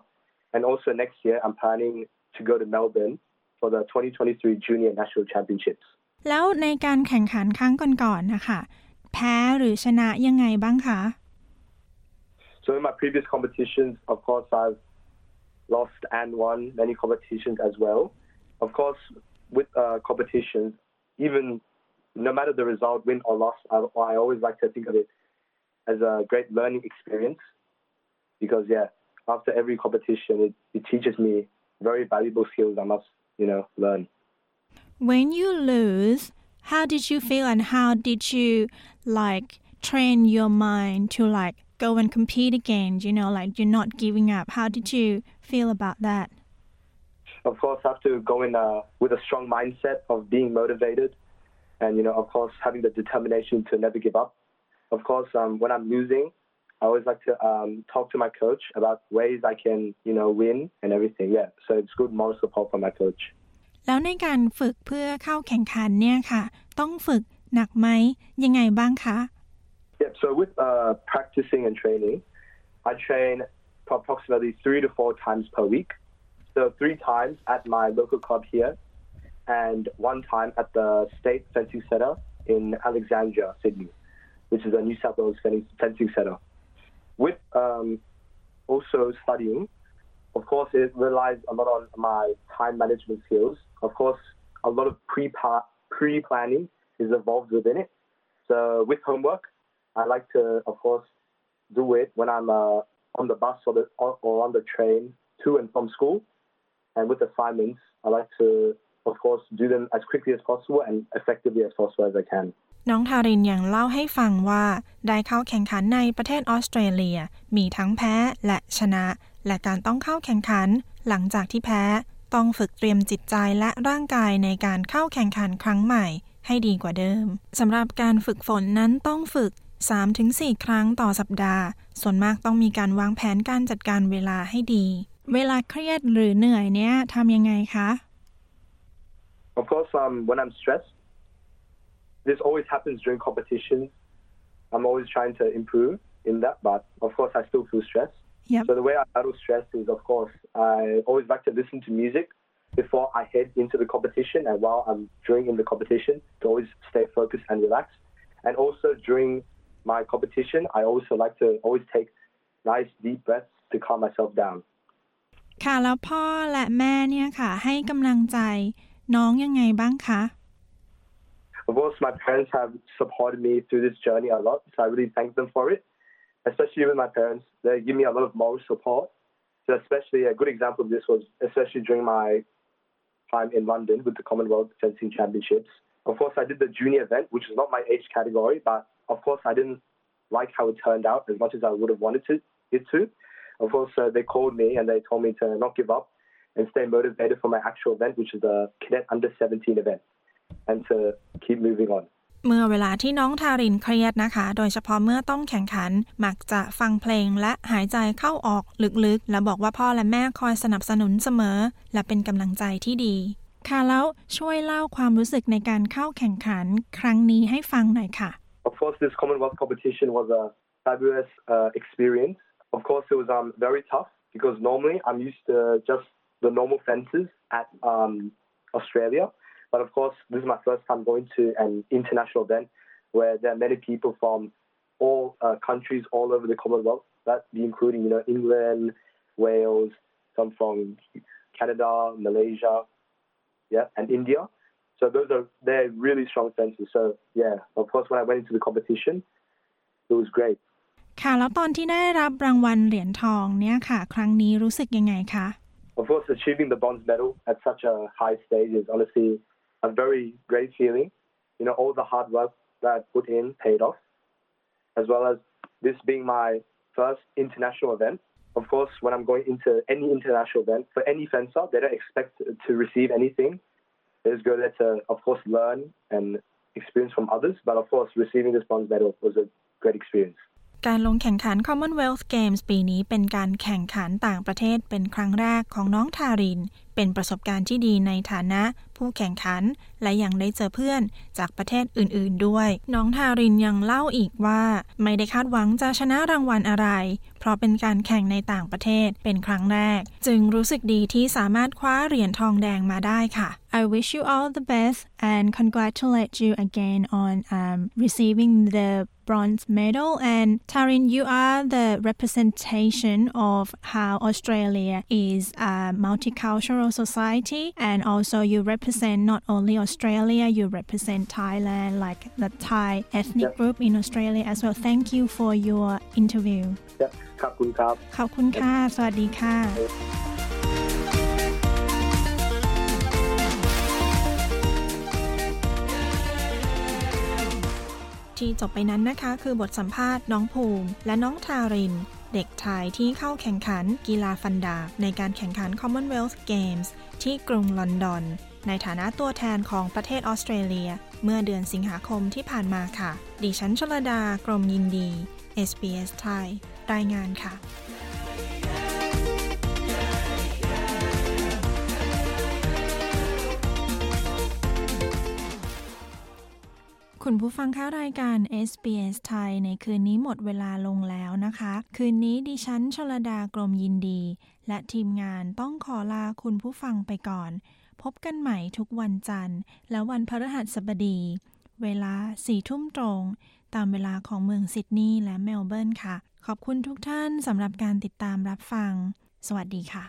and also next year I'm planning to go to Melbourne for the 2023 Junior National Championships. แล้วในการแข่งขันครั้งก่อนๆนะคะ แพ้หรือชนะยังไงบ้างคะ So in my previous competitions, of course, I've lost and won many competitions as well. Of course, with uh, competitions, even no matter the result, win or loss, I, I always like to think of it as a great learning experience because, yeah, after every competition, it, it teaches me very valuable skills I must, you know, learn. When you lose, how did you feel and how did you like train your mind to like go and compete again? You know, like you're not giving up. How did you feel about that? Of course, I have to go in uh, with a strong mindset of being motivated and, you know, of course, having the determination to never give up. Of course, um, when I'm losing, I always like to um, talk to my coach about ways I can, you know, win and everything. Yeah, so it's good moral support from my coach. แล้วในการฝึกเพื่อเข้าแข่งขันเนี่ยค่ะ ต้องฝึกหนักไหมยังไงบ้างคะ yeah, so with uh, practicing and training, I train approximately three to four times per week. So three times at my local club here, and one time at the State Fencing Centre in Alexandria, Sydney, which is a New South Wales fencing centre. With um, also studying, of course, it relies a lot on my time management skills. Of course, a lot of pre pre planning is involved within it. So with homework, I like to, of course, do it when I'm uh, on the bus or, the, or on the train to and from school. And with assignments, I like to, of course, do them as quickly as possible and effectively as possible as I can. น้องทารินยังเล่าให้ฟังว่าได้เข้าแข่งขันในประเทศออสเตรเลีย มีทั้งแพ้และชนะ และการต้องเข้าแข่งขัน หลังจากที่แพ้ ต้องฝึกเตรียมจิตใจและร่างกายในการเข้าแข่งขันครั้งใหม่ให้ดีกว่าเดิมสำหรับการฝึกฝนนั้นต้องฝึก 3-4 ครั้งต่อสัปดาห์ ส่วนมากต้องมีการวางแผนการจัดการเวลาให้ดี เวลาเครียดหรือเหนื่อยเนี้ยทำยังไงคะ Of course, um, when I'm stressed, this always happens during competitions. I'm always trying to improve in that, but of course, I still feel stressed. Yep. So the way I battle stress is, of course, I always like to listen to music before I head into the competition and while I'm during in the competition to always stay focused and relaxed. And also during my competition, I also like to always take nice deep breaths to calm myself down. ค่ะแล้วพ่อและแม่เนี่ยค่ะ ให้กำลังใจน้องยังไงบ้างคะ Of course, my parents have supported me through this journey a lot, so I really thank them for it. Especially with my parents, they give me a lot of moral support. So especially a good example of this was especially during my time in London with the Commonwealth Fencing Championships. Of course, I did the junior event, which is not my age category, but of course, I didn't like how it turned out as much as I would have wanted to, it to. Of course, uh, they called me and they told me to not give up and stay motivated for my actual event, which is the Cadet Under 17 event, and to keep moving on. เมื่อเวลาที่น้องทารินเครียดนะคะ โดยเฉพาะเมื่อต้องแข่งขัน มักจะฟังเพลงและหายใจเข้าออกลึกๆ และบอกว่าพ่อและแม่คอยสนับสนุนเสมอ และเป็นกำลังใจที่ดี ค่ะแล้วช่วยเล่าความรู้สึกในการเข้าแข่งขันครั้งนี้ให้ฟังหน่อยค่ะ course, this Commonwealth competition was a fabulous uh, experience. Of course, it was um, very tough because normally I'm used to just the normal fences at um, Australia. But of course, this is my first time going to an international event where there are many people from all uh, countries all over the Commonwealth. That be including, you know, England, Wales, some from Canada, Malaysia, yeah, and India. So those are they're really strong fences. So yeah, of course, when I went into the competition, it was great. ค่ะแล้วตอนที่ได้รับรางวัลเหรียญทองเนี่ยค่ะ ครั้งนี้รู้สึกยังไงคะ Of course, achieving the bronze medal at such a high stage is honestly a very great feeling. You know, all the hard work that I put in paid off, as well as this being my first international event. Of course, when I'm going into any international event, for any fencer, they don't expect to receive anything. It's go there to, of course, learn and experience from others. But of course, receiving this bronze medal was a great experience. การลงแข่งขัน Commonwealth Games ปีนี้เป็นการแข่งขันต่างประเทศเป็นครั้งแรกของน้องทารินเป็นประสบการณ์ที่ดีในฐานะผู้แข่งขัน และยังได้เจอเพื่อนจากประเทศอื่น ๆ ด้วย น้องทารินยังเล่าอีกว่า ไม่ได้คาดหวังจะชนะรางวัลอะไร เพราะเป็นการแข่งในต่างประเทศเป็นครั้งแรก จึงรู้สึกดีที่สามารถคว้าเหรียญทองแดงมาได้ค่ะ I wish you all the best and congratulate you again on um, receiving the bronze medal and Tarin you are the representation of how Australia is a multicultural Cultural Society, and also you represent not only Australia, you represent Thailand, like the Thai ethnic yep. group in Australia as well. Thank you for your interview. Yep. ขอบคุณครับ เด็กชายที่เข้าแข่งขันกีฬาฟันดาบ ในการแข่งขัน Commonwealth Games ที่กรุงลอนดอน ในฐานะตัวแทนของประเทศออสเตรเลีย เมื่อเดือนสิงหาคมที่ผ่านมาค่ะ ดิฉันชลดากรมยินดี SBS ไทยรายงานค่ะ คุณผู้ฟังคะรายการ SBS ไทยในคืนนี้หมดเวลาลงแล้วนะคะ คืนนี้ดิฉันชลดากรมยินดี และทีมงานต้องขอลาคุณผู้ฟังไปก่อน พบกันใหม่ทุกวันจันทร์ และวันพฤหัสบดี เวลาสี่ทุ่มตรง ตามเวลาของเมืองซิดนีย์และเมลเบิร์นค่ะ ขอบคุณทุกท่านสำหรับการติดตามรับฟัง สวัสดีค่ะ